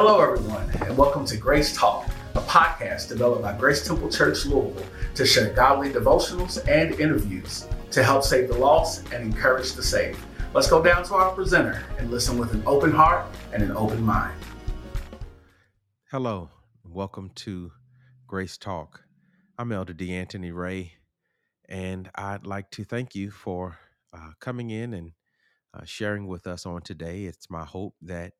Hello, everyone, and welcome to Grace Talk, a podcast developed by Grace Temple Church Louisville to share godly devotionals and interviews to help save the lost and encourage the saved. Let's go down to our presenter and listen with an open heart and an open mind. Hello, welcome to Grace Talk. I'm Elder DeAnthony Ray, and I'd like to thank you for uh, coming in and uh, sharing with us on today. It's my hope that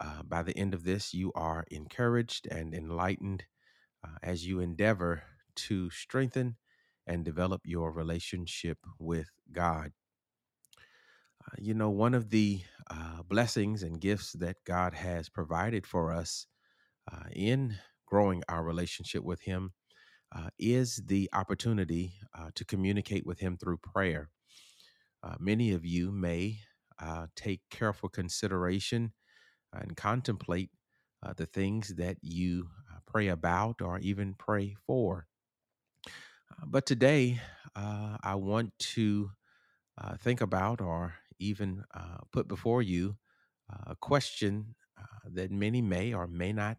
uh, by the end of this, you are encouraged and enlightened uh, as you endeavor to strengthen and develop your relationship with God. Uh, you know, one of the uh, blessings and gifts that God has provided for us uh, in growing our relationship with Him uh, is the opportunity to communicate with Him through prayer. many of you may take careful consideration and contemplate uh, the things that you uh, pray about or even pray for. Uh, but today, uh, I want to uh, think about or even uh, put before you a question that many may or may not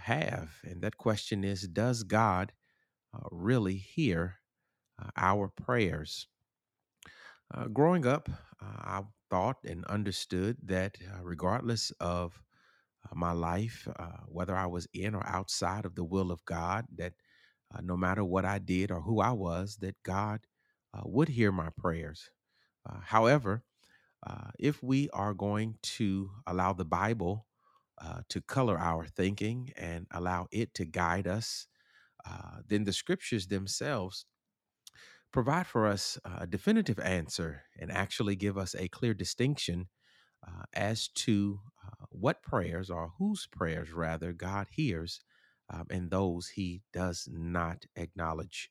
have. And that question is Does God really hear our prayers? growing up, I thought and understood that regardless of uh, my life, uh, whether I was in or outside of the will of God, that uh, no matter what I did or who I was, that God uh, would hear my prayers. Uh, however, uh, if we are going to allow the Bible to color our thinking and allow it to guide us, then the scriptures themselves provide for us a definitive answer and actually give us a clear distinction uh, as to uh, what prayers or whose prayers rather God hears um, and those he does not acknowledge.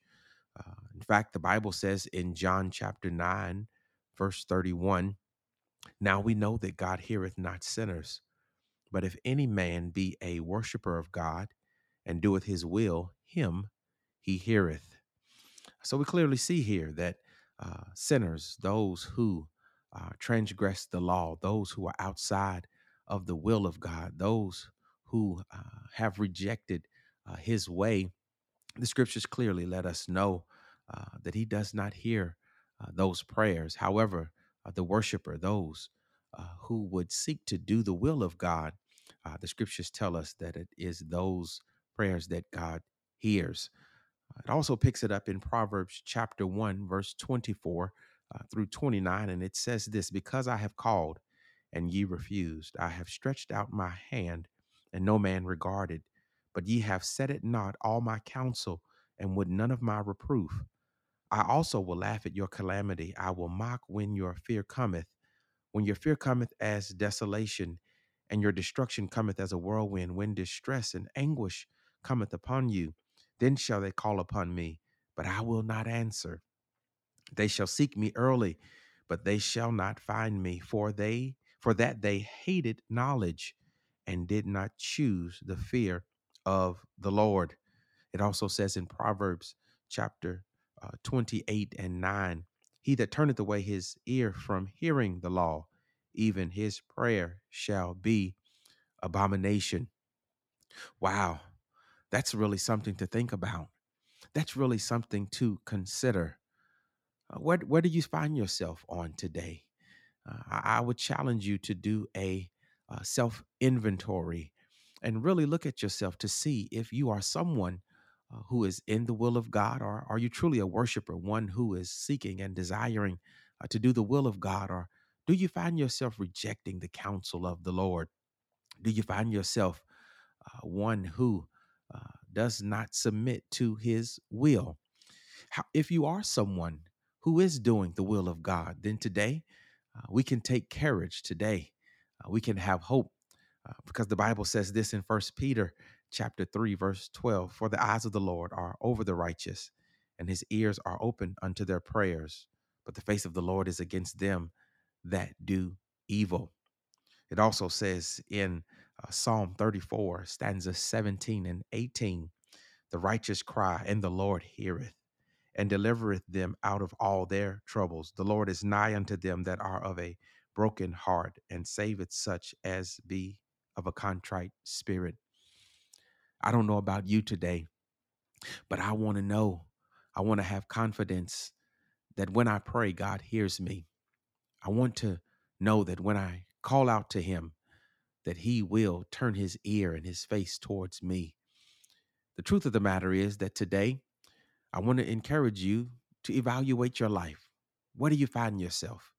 Uh, in fact, the Bible says in John chapter 9, verse 31, now we know that God heareth not sinners, but if any man be a worshiper of God and doeth his will, him he heareth. So we clearly see here that uh, sinners, those who uh, transgress the law, those who are outside of the will of God, those who uh, have rejected uh, his way, the scriptures clearly let us know uh, that he does not hear uh, those prayers. However, the worshiper, those who would seek to do the will of God, the scriptures tell us that it is those prayers that God hears. It also picks it up in Proverbs chapter 1, verse 24 uh, through 29, and it says this Because I have called and ye refused, I have stretched out my hand and no man regarded, but ye have set it not all my counsel and would none of my reproof. I also will laugh at your calamity. I will mock when your fear cometh. When your fear cometh as desolation, and your destruction cometh as a whirlwind, when distress and anguish cometh upon you, then shall they call upon me, but I will not answer. They shall seek me early, but they shall not find me, for they for that they hated knowledge and did not choose the fear of the Lord. It also says in Proverbs chapter uh, 28 and 9 He that turneth away his ear from hearing the law, even his prayer shall be abomination. Wow, that's really something to think about. That's really something to consider. Uh, where where do you find yourself on today? Uh, I, I, would challenge you to do a uh, self inventory and really look at yourself to see if you are someone uh, who is in the will of God, or are you truly a worshiper, one who is seeking and desiring uh, to do the will of God, or do you find yourself rejecting the counsel of the Lord? Do you find yourself uh, one who does not submit to His will? How, if you are someone who is doing the will of God, then today uh, we can take courage. Today uh, we can have hope uh, because the Bible says this in First Peter chapter 3 verse 12 for the eyes of the Lord are over the righteous and his ears are open unto their prayers but the face of the Lord is against them that do evil it also says in uh, Psalm 34 stanzas 17 and 18 the righteous cry and the Lord heareth and delivereth them out of all their troubles. The Lord is nigh unto them that are of a broken heart, and saveth such as be of a contrite spirit. I don't know about you today, but I want to know, I want to have confidence that when I pray, God hears me. I want to know that when I call out to Him, that He will turn His ear and His face towards me. The truth of the matter is that today, I want to encourage you to evaluate your life. Where do you find yourself?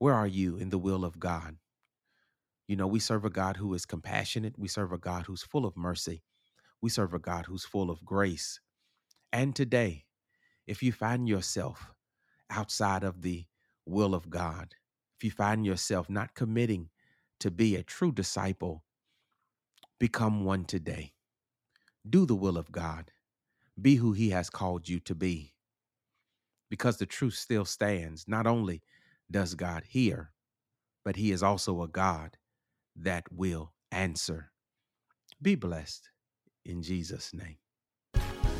Where are you in the will of God? You know, we serve a God who is compassionate. We serve a God who's full of mercy. We serve a God who's full of grace. And today, if you find yourself outside of the will of God, if you find yourself not committing to be a true disciple, become one today. Do the will of God. Be who He has called you to be. Because the truth still stands. Not only does God hear, but He is also a God that will answer. Be blessed in Jesus' name.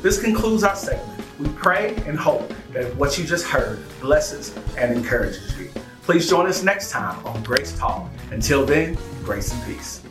This concludes our segment. We pray and hope that what you just heard blesses and encourages you. Please join us next time on Grace Talk. Until then, grace and peace.